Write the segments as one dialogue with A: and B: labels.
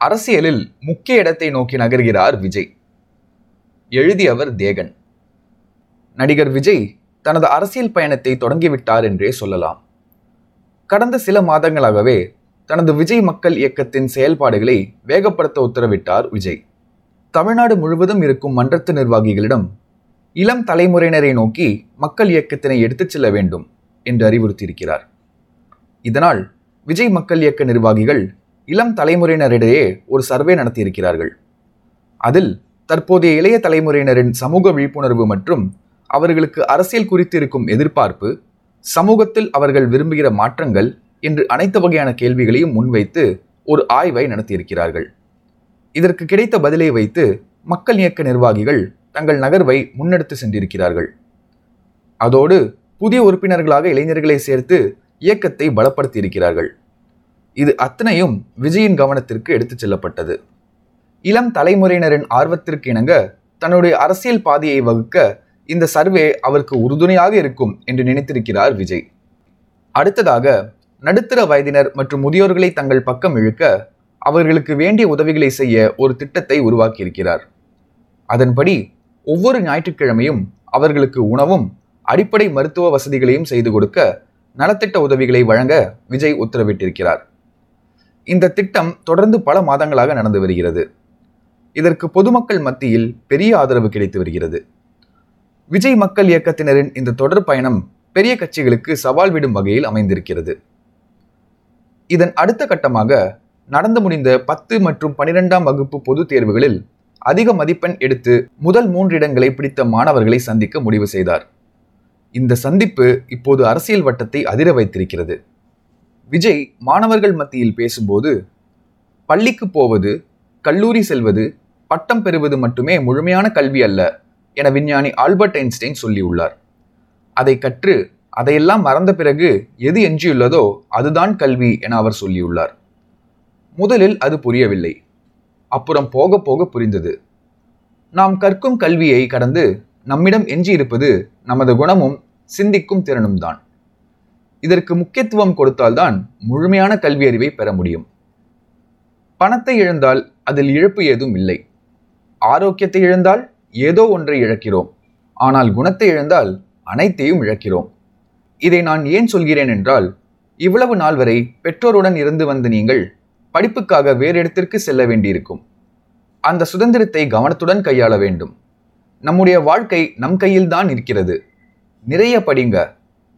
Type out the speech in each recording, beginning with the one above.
A: அரசியலில் முக்கிய இடத்தை நோக்கி நகர்கிறார் விஜய். எழுதியவர் தேகன். நடிகர் விஜய் தனது அரசியல் பயணத்தை தொடங்கிவிட்டார் என்றே சொல்லலாம். கடந்த சில மாதங்களாகவே தனது விஜய் மக்கள் இயக்கத்தின் செயல்பாடுகளை வேகப்படுத்த உத்தரவிட்டார் விஜய். தமிழ்நாடு முழுவதும் இருக்கும் மன்றத்து நிர்வாகிகளிடம் இளம் தலைமுறையினரை நோக்கி மக்கள் இயக்கத்தினை எடுத்துச் செல்ல வேண்டும் என்று அறிவுறுத்தியிருக்கிறார். இதனால் விஜய் மக்கள் இயக்க நிர்வாகிகள் இளம் தலைமுறையினரிடையே ஒரு சர்வே நடத்தியிருக்கிறார்கள். அதில் தற்போதைய இளைய தலைமுறையினரின் சமூக விழிப்புணர்வு மற்றும் அவர்களுக்கு அரசியல் குறித்து இருக்கும் எதிர்பார்ப்பு சமூகத்தில் அவர்கள் விரும்புகிற மாற்றங்கள் என்று அனைத்து வகையான கேள்விகளையும் முன்வைத்து ஒரு ஆய்வை நடத்தியிருக்கிறார்கள். இதற்கு கிடைத்த பதிலை வைத்து மக்கள் இயக்க நிர்வாகிகள் தங்கள் நகர்வை முன்னெடுத்து சென்றிருக்கிறார்கள். அதோடு புதிய உறுப்பினர்களாக இளைஞர்களை சேர்த்து இயக்கத்தை பலப்படுத்தியிருக்கிறார்கள். இது அத்தனையும் விஜயின் கவனத்திற்கு எடுத்துச் செல்லப்பட்டது. இளம் தலைமுறையினரின் ஆர்வத்திற்கு இணங்க தன்னுடைய அரசியல் பாதையை வகுக்க இந்த சர்வே அவருக்கு உறுதுணையாக இருக்கும் என்று நினைத்திருக்கிறார் விஜய். அடுத்ததாக நடுத்தர வயதினர் மற்றும் முதியோர்களை தங்கள் பக்கம் இழுக்க அவர்களுக்கு வேண்டிய உதவிகளை செய்ய ஒரு திட்டத்தை உருவாக்கியிருக்கிறார். அதன்படி ஒவ்வொரு ஞாயிற்றுக்கிழமையும் அவர்களுக்கு உணவும் அடிப்படை மருத்துவ வசதிகளையும் செய்து கொடுக்க நலத்திட்ட உதவிகளை வழங்க விஜய் உத்தரவிட்டிருக்கிறார். இந்த திட்டம் தொடர்ந்து பல மாதங்களாக நடந்து வருகிறது. இதற்கு பொதுமக்கள் மத்தியில் பெரிய ஆதரவு கிடைத்து வருகிறது. விஜய் மக்கள் இயக்கத்தினரின் இந்த தொடர் பயணம் பெரிய கட்சிகளுக்கு சவால் விடும் வகையில் அமைந்திருக்கிறது. இதன் அடுத்த கட்டமாக நடந்து முடிந்த பத்து மற்றும் பனிரெண்டாம் வகுப்பு பொதுத் தேர்வுகளில் அதிக மதிப்பெண் எடுத்து முதல் மூன்று இடங்களை பிடித்த மாணவர்களை சந்திக்க முடிவு செய்தார். இந்த சந்திப்பு இப்போது அரசியல் வட்டத்தை அதிர வைத்திருக்கிறது. விஜய் மாணவர்கள் மத்தியில் பேசும்போது பள்ளிக்கு போவது கல்லூரி செல்வது பட்டம் பெறுவது மட்டுமே முழுமையான கல்வி அல்ல என விஞ்ஞானி ஆல்பர்ட் ஐன்ஸ்டைன் சொல்லியுள்ளார். அதை கற்று அதையெல்லாம் மறந்த பிறகு எது எஞ்சியுள்ளதோ அதுதான் கல்வி என அவர் சொல்லியுள்ளார். முதலில் அது புரியவில்லை. அப்புறம் போக போக புரிந்தது. நாம் கற்கும் கல்வியை கடந்து நம்மிடம் எஞ்சியிருப்பது நமது குணமும் சிந்திக்கும் திறனும் தான் இதற்கு முக்கியத்துவம் கொடுத்தால்தான் முழுமையான கல்வியறிவை பெற முடியும். பணத்தை இழந்தால் அதில் இழப்பு ஏதும் இல்லை. ஆரோக்கியத்தை இழந்தால் ஏதோ ஒன்றை இழக்கிறோம். ஆனால் குணத்தை இழந்தால் அனைத்தையும் இழக்கிறோம். இதை நான் ஏன் சொல்கிறேன் என்றால் இவ்வளவு நாள் வரை பெற்றோருடன் இருந்து வந்த நீங்கள் படிப்புக்காக வேறு இடத்திற்கு செல்ல வேண்டியிருக்கும். அந்த சுதந்திரத்தை கவனத்துடன் கையாள வேண்டும். நம்முடைய வாழ்க்கை நம் கையில்தான் இருக்கிறது. நிறைய படிங்க.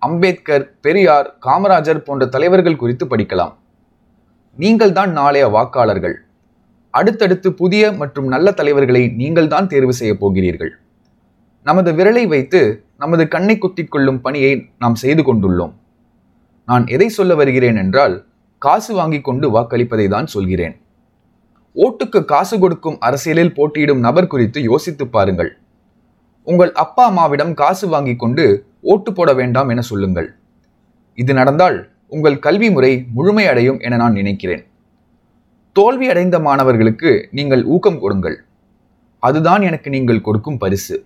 A: அம்பேத்கர் பெரியார் காமராஜர் போன்ற தலைவர்கள் குறித்து படிக்கலாம். நீங்கள் தான் நாளைய வாக்காளர்கள். அடுத்தடுத்து புதிய மற்றும் நல்ல தலைவர்களை நீங்கள் தான் தேர்வு செய்ய போகிறீர்கள். நமது விரலை வைத்து நமது கண்ணை குத்திக் கொள்ளும் பணியை நாம் செய்து கொண்டுள்ளோம். நான் எதை சொல்ல வருகிறேன் என்றால் காசு வாங்கி கொண்டு வாக்களிப்பதை தான் சொல்கிறேன். ஓட்டுக்கு காசு கொடுக்கும் அரசியலில் போட்டியிடும் நபர் குறித்து யோசித்து பாருங்கள். உங்கள் அப்பா அம்மாவிடம் காசு வாங்கி கொண்டு ஓட்டு போட வேண்டாம் என சொல்லுங்கள். இது நடந்தால் உங்கள் கல்வி முறை முழுமையடையும் என நான் நினைக்கிறேன். தோல்வி அடைந்த மாணவர்களுக்கு நீங்கள் ஊக்கம் கொடுங்கள். அதுதான் எனக்கு நீங்கள் கொடுக்கும் பரிசு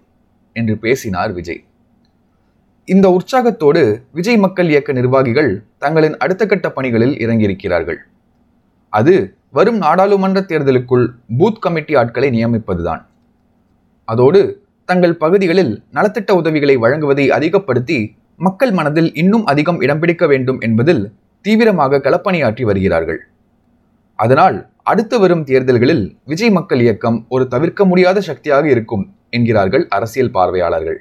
A: என்று பேசினார் விஜய். இந்த உற்சாகத்தோடு விஜய் மக்கள் இயக்க நிர்வாகிகள் தங்களின் அடுத்த கட்ட பணிகளில் இறங்கியிருக்கிறார்கள். அது வரும் நாடாளுமன்ற தேர்தலுக்குள் பூத் கமிட்டி ஆட்களை நியமிப்பதுதான். அதோடு தங்கள் பகுதிகளில் நலத்திட்ட உதவிகளை வழங்குவதை அதிகப்படுத்தி மக்கள் மனதில் இன்னும் அதிகம் இடம் பிடிக்க வேண்டும் என்பதில் தீவிரமாக களப்பணியாற்றி வருகிறார்கள். அதனால் அடுத்து வரும் தேர்தல்களில் விஜய் மக்கள் இயக்கம் ஒரு தவிர்க்க முடியாத சக்தியாக இருக்கும் என்கிறார்கள் அரசியல் பார்வையாளர்கள்.